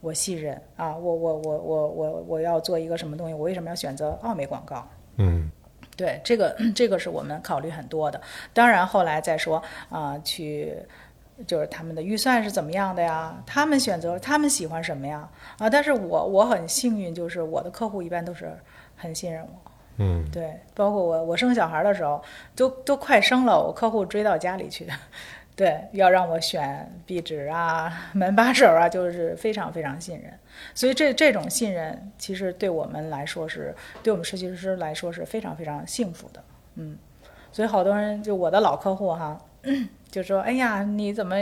我信任啊，我我我我我我要做一个什么东西？我为什么要选择奥美广告？嗯对，这个 这个是我们考虑很多的。当然后来再说啊、去就是他们的预算是怎么样的呀？他们选择他们喜欢什么呀？啊，但是我我很幸运，就是我的客户一般都是很信任我。嗯对，包括我我生小孩的时候，都都快生了，我客户追到家里去，对，要让我选壁纸啊、门把手啊，就是非常非常信任。所以这这种信任，其实对我们来说是，对我们设计师来说是非常非常幸福的。嗯，所以好多人就我的老客户哈，就说：“哎呀，你怎么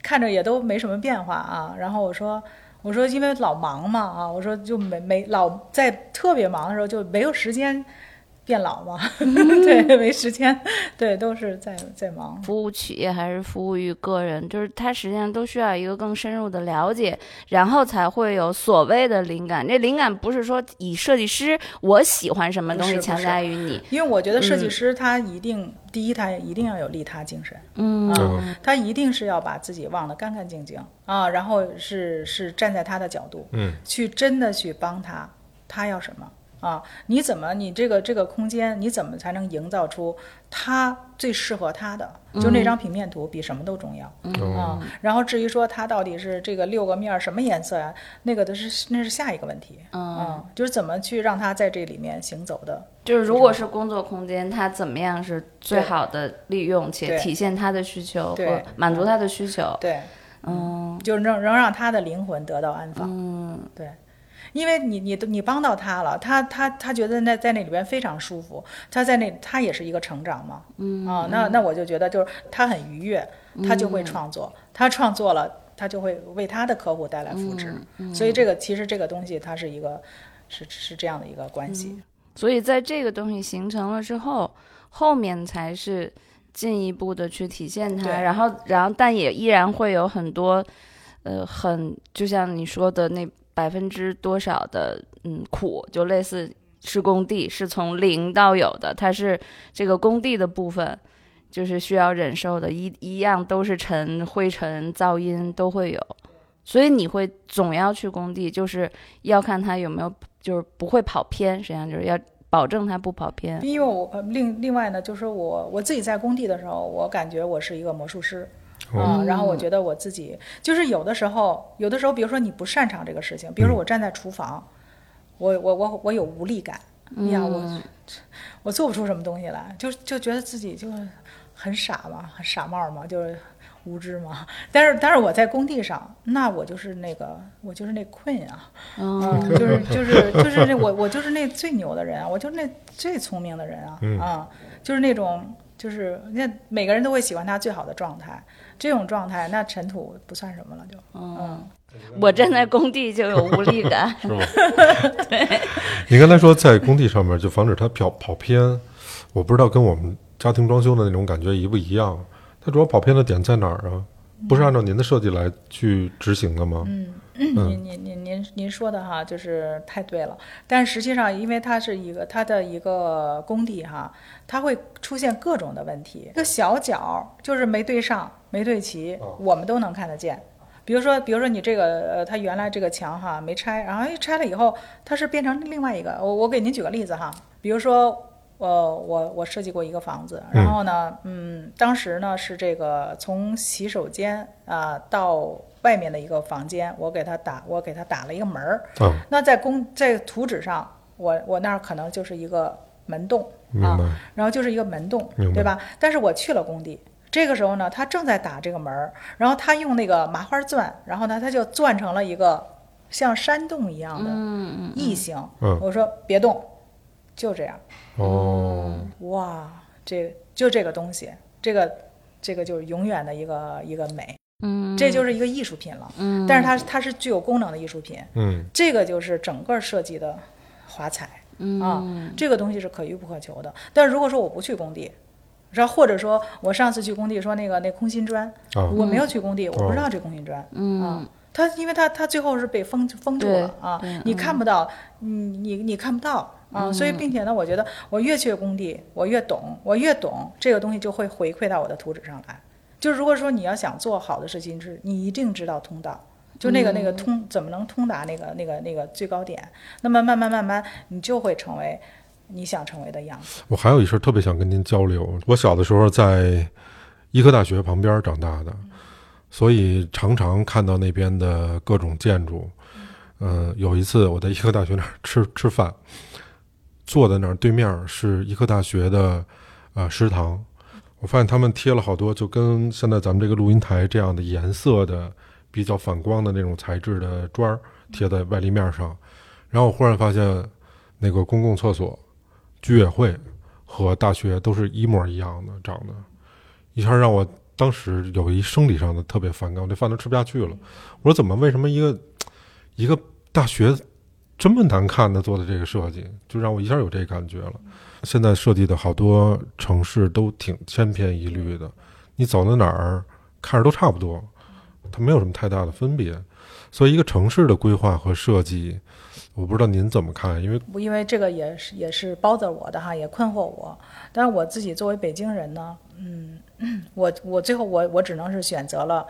看着也都没什么变化啊？”然后我说。我说，因为老忙嘛啊，我说就没没老在特别忙的时候就没有时间变老嘛，对，没时间，对，都是在在忙。服务企业还是服务于个人，就是他实际上都需要一个更深入的了解，然后才会有所谓的灵感。这灵感不是说以设计师我喜欢什么东西强加于你，因为我觉得设计嗯。师他一定，第一他一定要有利他精神，嗯。啊，他一定是要把自己忘得干干净净。啊，然后是是站在他的角度，嗯。去真的去帮他，他要什么啊，你怎么你这个这个空间你怎么才能营造出它最适合它的？就那张平面图比什么都重要。啊，然后至于说它到底是这个六个面什么颜色呀、那个的是那是下一个问题。嗯，就是怎么去让它在这里面行走的。就是如果是工作空间，它怎么样是最好的利用且体现他的需求对和满足他的需求？对，嗯就是能能让他的灵魂得到安放。嗯对，因为你你你帮到他了，他他他觉得那在那里边非常舒服，他在那他也是一个成长嘛，嗯。啊，那那我就觉得就是他很愉悦，他就会创作，他创作了，他就会为他的客户带来福祉，所以这个其实这个东西它是一个是是这样的一个关系，所以在这个东西形成了之后，后面才是进一步的去体现它，然后然后但也依然会有很多，呃，很就像你说的那百分之多少的嗯苦，就类似是工地是从零到有的，它是这个工地的部分。就是需要忍受的，一一样都是尘、灰尘、噪音都会有，所以你会总要去工地，就是要看它有没有，就是不会跑偏，实际上就是要保证它不跑偏。因为我另另外呢，就是我我自己在工地的时候，我感觉我是一个魔术师。啊、然后我觉得我自己就是有的时候，有的时候，比如说你不擅长这个事情，比如说我站在厨房，我我我我有无力感，哎呀，我我做不出什么东西来，就就觉得自己就很傻嘛，很傻帽嘛，就是无知嘛。但是但是我在工地上，那我就是那个我就是那 queen 啊，嗯，就是就是就是那我我就是那最牛的人啊，我就是那最聪明的人啊，啊，就是那种就是那每个人都会喜欢他最好的状态，这种状态那尘土不算什么了就，嗯。我站在工地就有无力感，是吗？你刚才说在工地上面就防止它跑跑偏，我不知道跟我们家庭装修的那种感觉一不一样。它主要跑偏的点在哪儿啊？不是按照您的设计来去执行的吗？嗯，您您您您您说的哈，就是太对了。但实际上，因为它是一个它的一个工地哈，它会出现各种的问题。一个小角就是没对上、没对齐，我们都能看得见。比如说，比如说你这个呃，它原来这个墙哈没拆，然后一拆了以后，它是变成另外一个。我我给您举个例子哈，比如说。呃，我我设计过一个房子，然后呢，嗯，当时呢是这个从洗手间啊、到外面的一个房间，我给他打我给他打了一个门儿。嗯，那在公在图纸上，我我那儿可能就是一个门洞啊，然后就是一个门洞对吧？但是我去了工地，这个时候呢，他正在打这个门儿，然后他用那个麻花钻，然后呢，他就钻成了一个像山洞一样的异形。嗯我说别动，就这样。哦，哇，这就这个东西，这个这个就是永远的一个一个美，嗯，这就是一个艺术品了。嗯，但是它它是具有功能的艺术品，嗯，这个就是整个设计的华彩嗯啊，这个东西是可遇不可求的。但如果说我不去工地，然后或者说我上次去工地说那个那空心砖，啊，我没有去工地，我不知道这空心砖，嗯啊，它因为它它最后是被封封住了啊你看不到，你你你看不到啊，所以并且呢，我觉得我越去工地，我越懂，我越懂这个东西就会回馈到我的图纸上来。就是如果说你要想做好的事情，是你一定知道通道。就那个那个通怎么能通达那个那个那个最高点？那么慢慢慢慢，你就会成为你想成为的样子。我还有一事儿特别想跟您交流。我小的时候在医科大学旁边长大的，所以常常看到那边的各种建筑。嗯、有一次我在医科大学那儿吃 吃饭，坐在那儿对面是医科大学的呃食堂，我发现他们贴了好多就跟现在咱们这个录音台这样的颜色的比较反光的那种材质的砖儿贴在外立面上，然后我忽然发现那个公共厕所。居委会和大学都是一模一样的长得，一下让我当时有一生理上的特别反感，我这饭都吃不下去了。我说怎么为什么一个一个大学这么难看的做的这个设计，就让我一下有这感觉了。现在设计的好多城市都挺千篇一律的，你走到哪儿看着都差不多，它没有什么太大的分别。所以一个城市的规划和设计，我不知道您怎么看，因为因为这个也是也是包着我的哈，也困惑我。但是我自己作为北京人呢，嗯，我我最后我我只能是选择了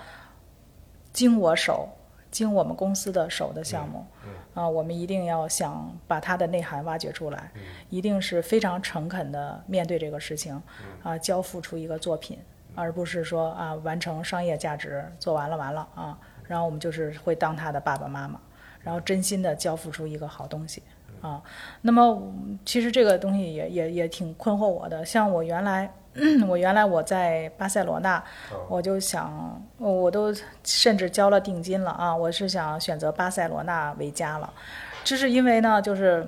经我手、经我们公司的手的项目。啊，我们一定要想把它的内涵挖掘出来，一定是非常诚恳的面对这个事情，啊，交付出一个作品，而不是说啊完成商业价值，做完了完了啊，然后我们就是会当他的爸爸妈妈，然后真心的交付出一个好东西啊。那么嗯其实这个东西也也也挺困惑我的，像我原来。我原来我在巴塞罗那，我就想，我我都甚至交了定金了啊！我是想选择巴塞罗那为家了，这是因为呢，就是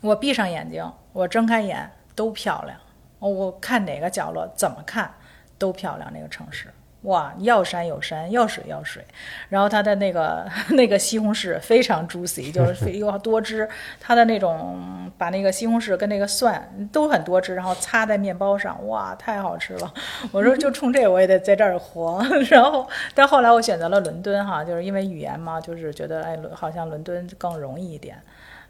我闭上眼睛，我睁开眼都漂亮，我看哪个角落怎么看都漂亮，那个城市。哇，要山有山，要水要水，然后它的那个 那个西红柿非常 juicy，就是非又多汁，它的那种把那个西红柿跟那个蒜都很多汁，然后擦在面包上，哇，太好吃了！我说就冲这我也得在这儿活。然后，但后来我选择了伦敦哈，就是因为语言嘛，就是觉得哎，伦好像伦敦更容易一点，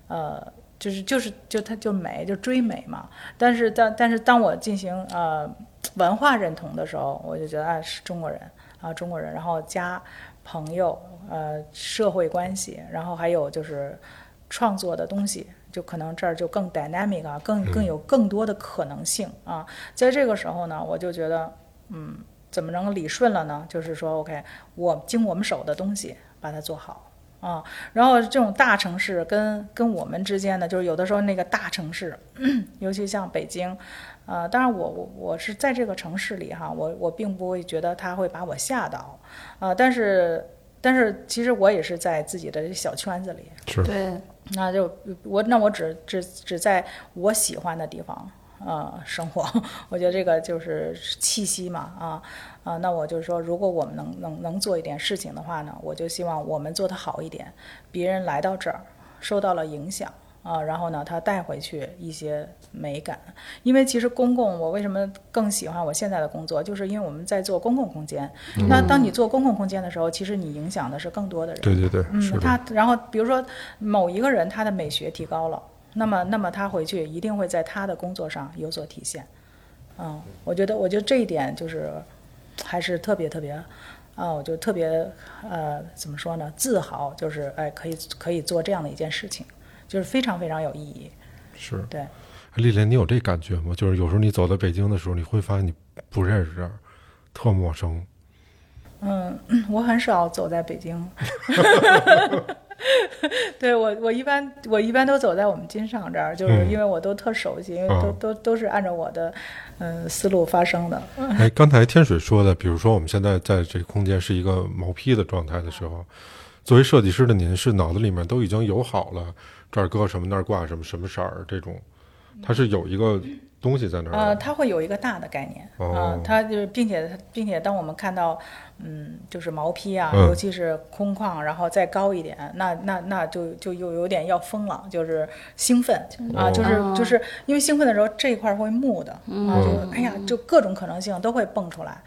呃。就是就是就它就美就追美嘛，但是当但是当我进行呃文化认同的时候，我就觉得啊是中国人啊中国人，然后加朋友呃社会关系，然后还有就是创作的东西，就可能这儿就更 dynamic 啊，更更有更多的可能性啊。在这个时候呢，我就觉得嗯怎么能理顺了呢？就是说 OK，我经我们手的东西把它做好。啊，然后这种大城市跟跟我们之间呢，就是有的时候那个大城市，尤其像北京，呃，当然我我我是在这个城市里哈，我我并不会觉得他会把我吓到，啊，但是但是其实我也是在自己的小圈子里，是。对，那就我那我只只只在我喜欢的地方呃生活，我觉得这个就是气息嘛啊啊，那我就是说，如果我们能能能做一点事情的话呢，我就希望我们做得好一点，别人来到这儿受到了影响啊，然后呢，他带回去一些美感，因为其实公共，我为什么更喜欢我现在的工作，就是因为我们在做公共空间，那当你做公共空间的时候，其实你影响的是更多的人，对对对，嗯，他然后比如说某一个人他的美学提高了，那么那么他回去一定会在他的工作上有所体现。嗯，我觉得我觉得这一点就是还是特别特别啊，我就特别呃怎么说呢，自豪，就是哎可以可以做这样的一件事情，就是非常非常有意义。是。对，丽莲，你有这感觉吗？就是有时候你走到北京的时候，你会发现你不认识这儿，特陌生。嗯，我很少走在北京。对我，我一般我一般都走在我们金上这儿，就是嗯因为我都特熟悉，因为都、哦都都是按照我的嗯、呃思路发生的。哎，刚才天水说的，比如说我们现在在这个空间是一个毛坯的状态的时候，作为设计师的您是脑子里面都已经有好了这儿搁什么那儿挂什么什么色儿这种，它是有一个东西在那儿。呃，它会有一个大的概念啊、哦它就是，并且并且，当我们看到，嗯，就是毛坯啊，嗯尤其是空旷，然后再高一点，那那那就就又有点要疯了，就是兴奋啊，哦就是就是因为兴奋的时候，这一块儿会木的啊，就哎呀，就各种可能性都会蹦出来。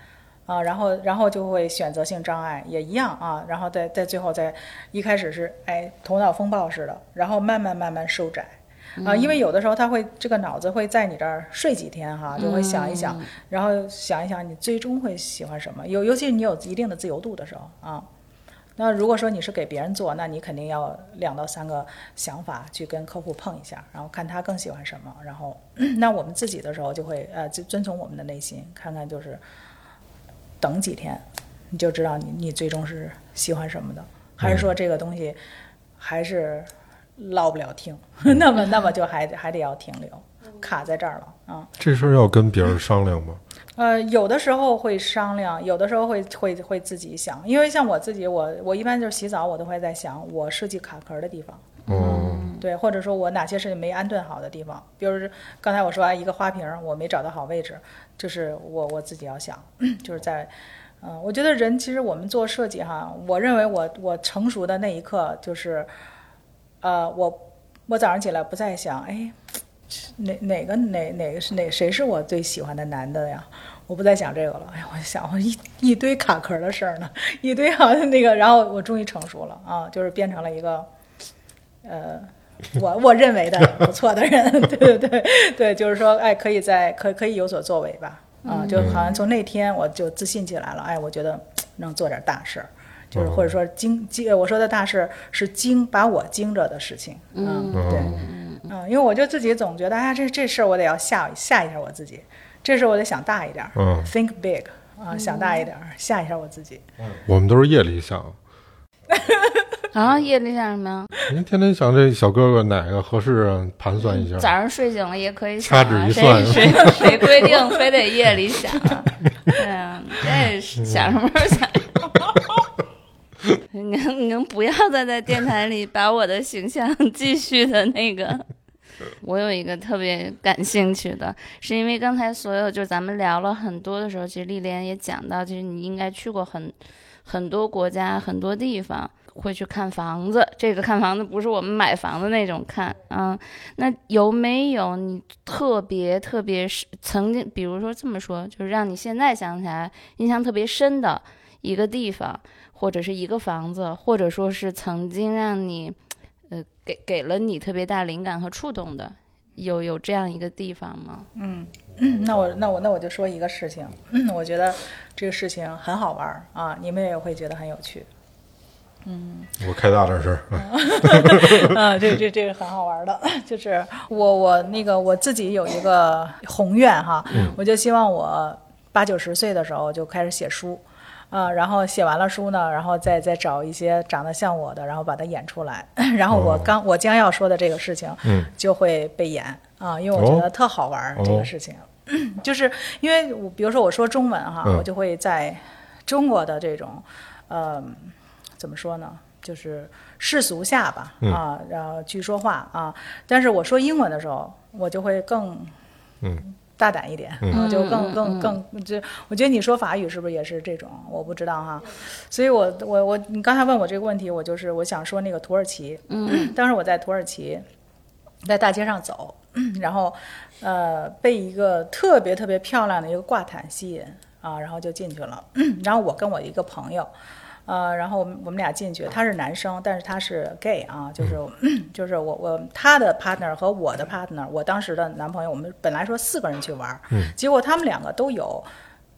啊，然后，然后就会选择性障碍也一样啊，然后在在最后在一开始是哎头脑风暴似的，然后慢慢慢慢收窄，啊，因为有的时候他会这个脑子会在你这儿睡几天哈，就会想一想，然后想一想你最终会喜欢什么，尤尤其是你有一定的自由度的时候啊。那如果说你是给别人做，那你肯定要两到三个想法去跟客户碰一下，然后看他更喜欢什么，然后 那我们自己的时候就会呃遵遵从我们的内心，看看就是等几天，你就知道你你最终是喜欢什么的，还是说这个东西还是落不了听，那么那么就还还得要停留，卡在这儿了啊。这事儿要跟别人商量吗？呃，有的时候会商量，有的时候会会会自己想，因为像我自己，我我一般就是洗澡，我都会在想我设计卡壳的地方，嗯，对，或者说我哪些是没安顿好的地方，比如刚才我说啊一个花瓶我没找到好位置，就是我我自己要想，就是在，嗯、我觉得人其实我们做设计哈，我认为我我成熟的那一刻就是，呃，我我早上起来不再想，哎，哪哪个哪哪个是哪谁是我最喜欢的男的呀？我不再想这个了，哎呀，我想我一一堆卡壳的事儿呢，一堆好像那个，然后我终于成熟了啊，就是变成了一个，呃，我我认为的 不错的人，对对对对，就是说，哎，可以在可可以有所作为吧，啊，就好像从那天我就自信起来了，哎，我觉得能做点大事儿，就是哦或者说惊惊，我说的大事是惊把我惊着的事情，嗯，对，嗯，因为我就自己总觉得，哎呀，这这事儿我得要吓吓一下我自己，这事儿我得想大一点儿、嗯。t h i n k big 啊，想大一点儿，吓一下我自己。我们都是夜里想，啊，夜里想什么呀？您天天想这小哥哥哪个合适啊？盘算一下。早上睡醒了也可以想掐指一算谁谁规定非得夜里想啊？对啊，这是想什么时候想？你能你能不要再在电台里把我的形象继续的那个？我有一个特别感兴趣的，是因为刚才所有就是咱们聊了很多的时候，其实丽莲也讲到，其实你应该去过很很多国家、很多地方，会去看房子。这个看房子不是我们买房的那种看啊、那有没有你特别特别是曾经，比如说这么说，就是让你现在想起来印象特别深的一个地方，或者是一个房子，或者说是曾经让你，呃，给给了你特别大灵感和触动的，有有这样一个地方吗？嗯那我那我那我就说一个事情，嗯我觉得这个事情很好玩儿啊，你们也会觉得很有趣。嗯我开大点声。啊，这这这个很好玩的，就是我我那个我自己有一个宏愿哈，我就希望我八九十岁的时候就开始写书。啊，然后写完了书呢，然后再再找一些长得像我的，然后把它演出来。然后我哦刚、我将要说的这个事情，嗯就会被演啊，因为我觉哦得特好玩儿、这哦个事情，就是因为我比如说我说中文哈，嗯。我就会在中国的这种，呃，怎么说呢，就是世俗下吧，嗯。啊，然后去说话啊，但是我说英文的时候，我就会更嗯。大胆一点，嗯。啊，就更嗯更更就我觉得你说法语是不是也是这种？我不知道哈，所以我我我你刚才问我这个问题，我就是我想说那个土耳其，嗯，当时我在土耳其，在大街上走，然后呃被一个特别特别漂亮的一个挂毯吸引啊，然后就进去了。然后我跟我一个朋友，呃，然后我们我们俩进去，他是男生，但是他是 gay 啊，就是、就是我我他的 partner 和我的 partner，我当时的男朋友，我们本来说四个人去玩儿，结果他们两个都有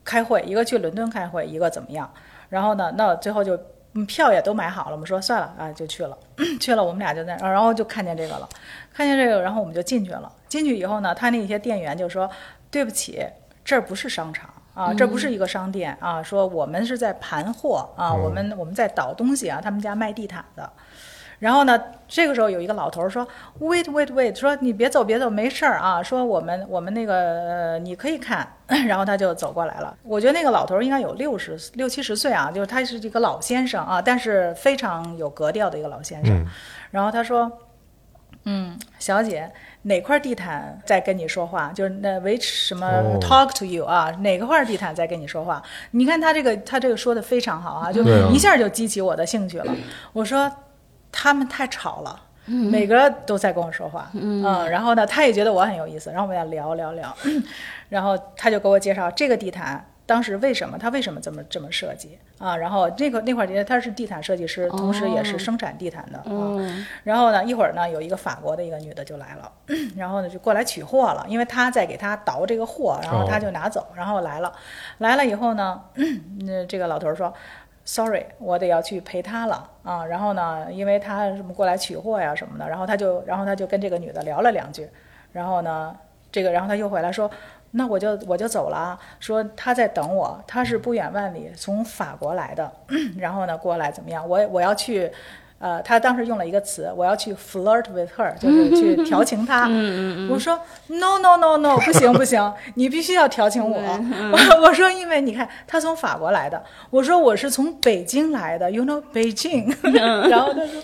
开会，一个去伦敦开会，一个怎么样？然后呢，那最后就嗯票也都买好了，我们说算了啊，就去了。去了，我们俩就在，然后就看见这个了，看见这个，然后我们就进去了。进去以后呢，他那些店员就说：“对不起，这儿不是商场。”啊，这不是一个商店啊！说我们是在盘货啊，我们我们在倒东西啊，他们家卖地毯的。然后呢，这个时候有一个老头儿说：“Wait, wait, wait！” 说你别走，别走，没事儿啊。说我们我们那个、呃你可以看。然后他就走过来了。我觉得那个老头儿应该有六十六七十岁啊，就是他是一个老先生啊，但是非常有格调的一个老先生。嗯然后他说：“嗯，小姐，哪块地毯在跟你说话？就是那 which 什么哦 talk to you 啊？哪个块地毯在跟你说话？你看他这个他这个说的非常好啊，就一下就激起我的兴趣了。我说他们太吵了。”每个都在跟我说话，嗯，然后呢，他也觉得我很有意思，然后我们俩聊聊聊，然后他就给我介绍这个地毯当时为什么他为什么这么这么设计啊，然后那个那块地他是地毯设计师，同时也是生产地毯的啊，嗯然后呢，一会儿呢，有一个法国的一个女的就来了，然后呢就过来取货了，因为他在给他倒这个货，然后他就拿走，然后来了，来了以后呢，那这个老头儿说。Sorry，我得要去陪他了啊。然后呢，因为他什么过来取货呀什么的，然后他就，然后他就跟这个女的聊了两句，然后呢，这个，然后他又回来说，那我就我就走了啊。说他在等我，他是不远万里从法国来的，然后呢过来怎么样？我我要去。呃，他当时用了一个词，我要去 flirt with her，就是去调情她。我说 no no no no，不行不行，你必须要调情我。我 我说因为你看他从法国来的，我说我是从北京来的，you know 北京。然后他说，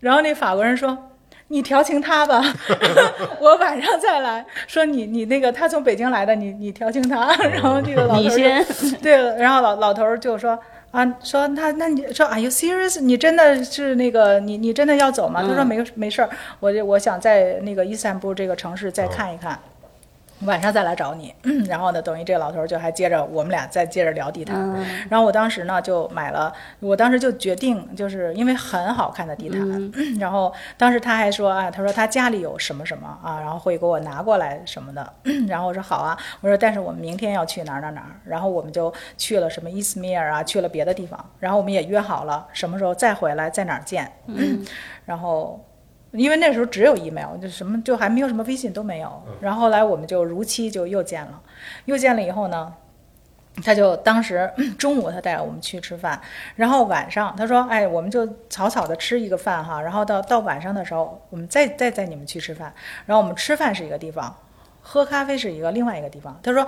然后那法国人说。你调情他吧，我晚上再来说你你那个他从北京来的，你你调情他，然后这个老头儿你先，对，然后老老头儿就说啊，说那那你说 Are you serious？你真的是那个你你真的要走吗？他说没没事儿，我就我想在那个伊斯坦布这个城市再看一看。晚上再来找你。然后呢，等于这个老头儿就还接着我们俩再接着聊地毯。嗯。然后我当时呢就买了，我当时就决定，就是因为很好看的地毯，然后当时他还说啊，他说他家里有什么什么啊，然后会给我拿过来什么的，然后我说好啊，我说但是我们明天要去哪儿哪儿哪儿，然后我们就去了什么伊斯米尔啊，去了别的地方，然后我们也约好了什么时候再回来，在哪儿见，然后。因为那时候只有 email，就什么就还没有什么微信都没有。然后后来我们就如期就又见了，又见了以后呢，他就当时 中午他带我们去吃饭，然后晚上他说：“哎，我们就草草的吃一个饭哈，然后到到晚上的时候，我们再再带你们去吃饭。然后我们吃饭是一个地方，喝咖啡是一个另外一个地方。他说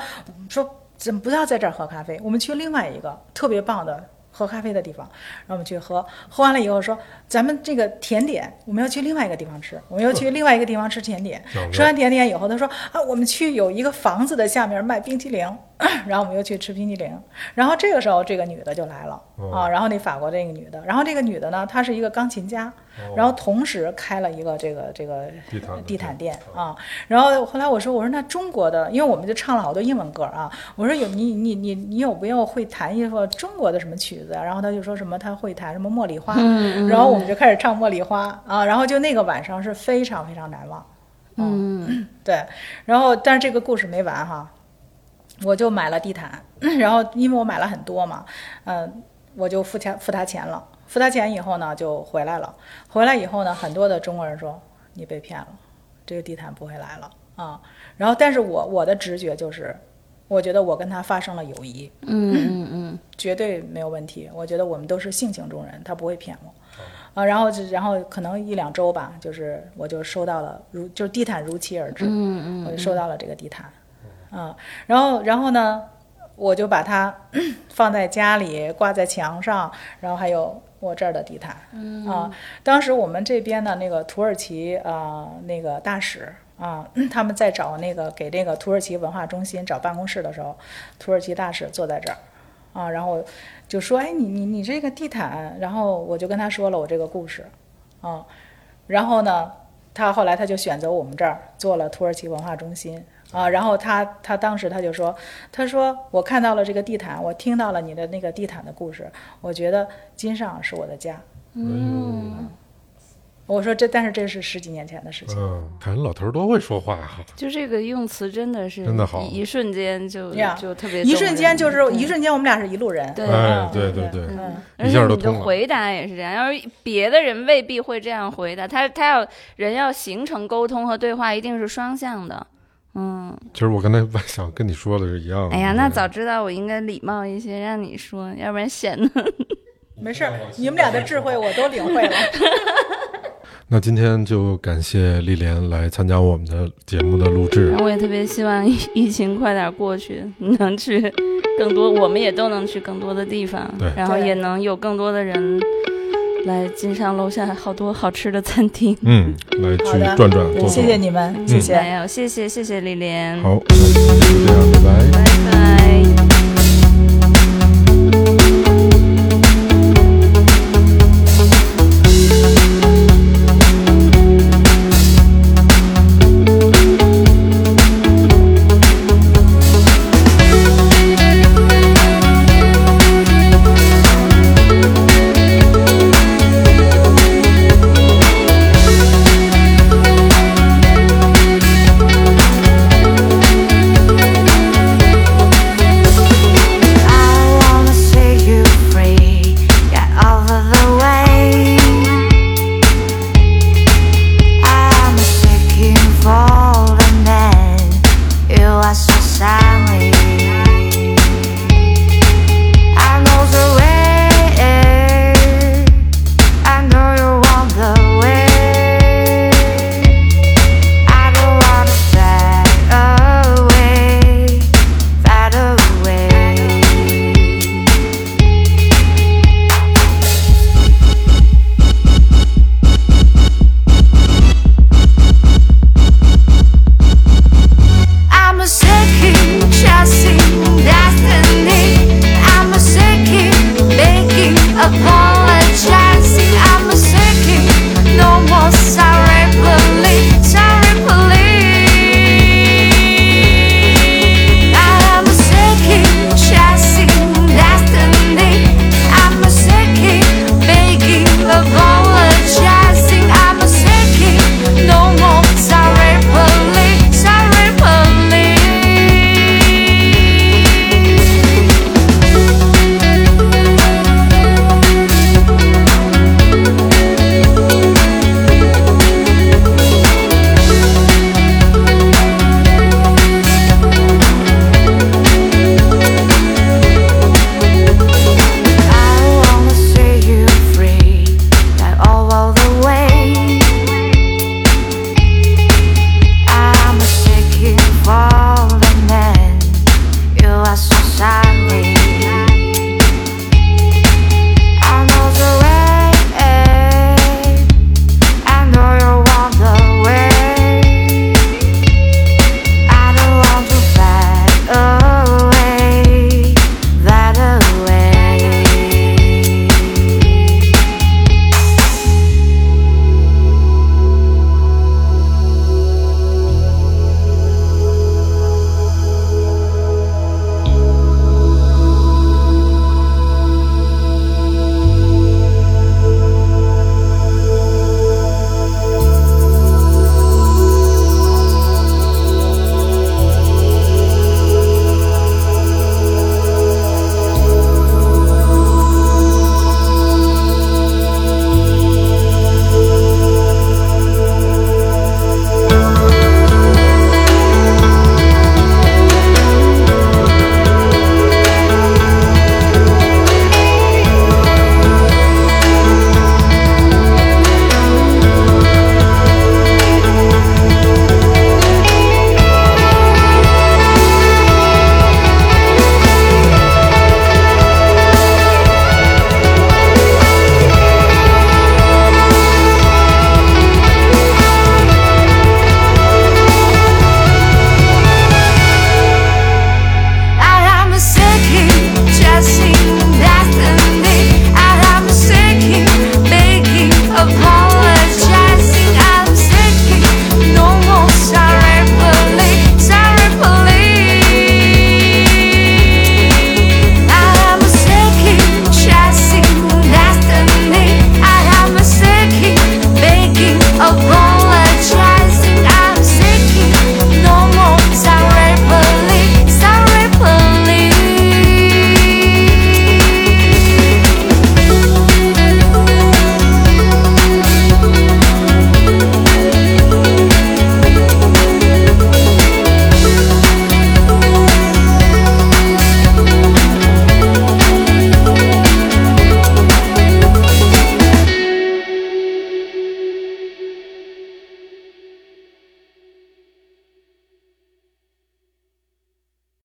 说怎么不要在这儿喝咖啡，我们去另外一个特别棒的。”喝咖啡的地方，然后我们去喝，喝完了以后说，咱们这个甜点我们要去另外一个地方吃，我们要去另外一个地方吃甜点。吃完甜点以后，他说啊，我们去有一个房子的下面卖冰淇淋，然后我们又去吃冰激凌。然后这个时候，这个女的就来了、啊，然后那法国这个女的，然后这个女的呢，她是一个钢琴家，然后同时开了一个这个这个地毯的地毯店啊。然后后来我说，我说那中国的，因为我们就唱了好多英文歌啊，我说有你你你你有没有会弹一个中国的什么曲子啊？然后她就说什么她会弹什么茉莉花，然后我们就开始唱茉莉花。啊，然后就那个晚上是非常非常难忘。嗯。对，然后但是这个故事没完哈，我就买了地毯，然后因为我买了很多嘛，嗯、我就付钱付他钱了，付他钱以后呢就回来了，回来以后呢，很多的中国人说你被骗了，这个地毯不会来了啊，然后但是我我的直觉就是，我觉得我跟他发生了友谊，嗯嗯嗯 绝对没有问题。我觉得我们都是性情中人，他不会骗我。啊，然后就然后可能一两周吧，就是我就收到了如就是地毯如期而至，嗯我就收到了这个地毯，啊，然后然后呢，我就把它放在家里挂在墙上，然后还有我这儿的地毯，啊，当时我们这边的那个土耳其啊、那个大使。啊，他们在找那个给这个土耳其文化中心找办公室的时候，土耳其大使坐在这儿，啊，然后就说：“哎，你你你这个地毯。”然后我就跟他说了我这个故事，啊，然后呢，他后来他就选择我们这儿做了土耳其文化中心啊。然后他他当时他就说：“他说我看到了这个地毯，我听到了你的那个地毯的故事，我觉得金上是我的家。嗯，”我说这，但是这是十几年前的事情。嗯，看人老头儿多会说话哈。就这个用词真的是真的好一一瞬间就呀就特别一瞬间就是一瞬间，我们俩是一路人。对对对对，嗯，而一且你的下都通了。回答也是这样，要是别的人未必会这样回答，他他要人要形成沟通和对话，一定是双向的。嗯，其实我刚才想跟你说的是一样的。哎呀，那早知道我应该礼貌一些，让你说，要不然显得 没事儿，你们俩的智慧我都领会了。那今天就感谢丽莲来参加我们的节目的录制 我也特别希望疫疫情快点过去，能去更多，我们也都能去更多的地方然后也能有更多的人来金山楼下好多好吃的餐厅。嗯，来去好的转转坐坐。谢谢你们，谢谢。没有，谢谢谢谢丽莲，好，那就这样，拜拜。拜拜。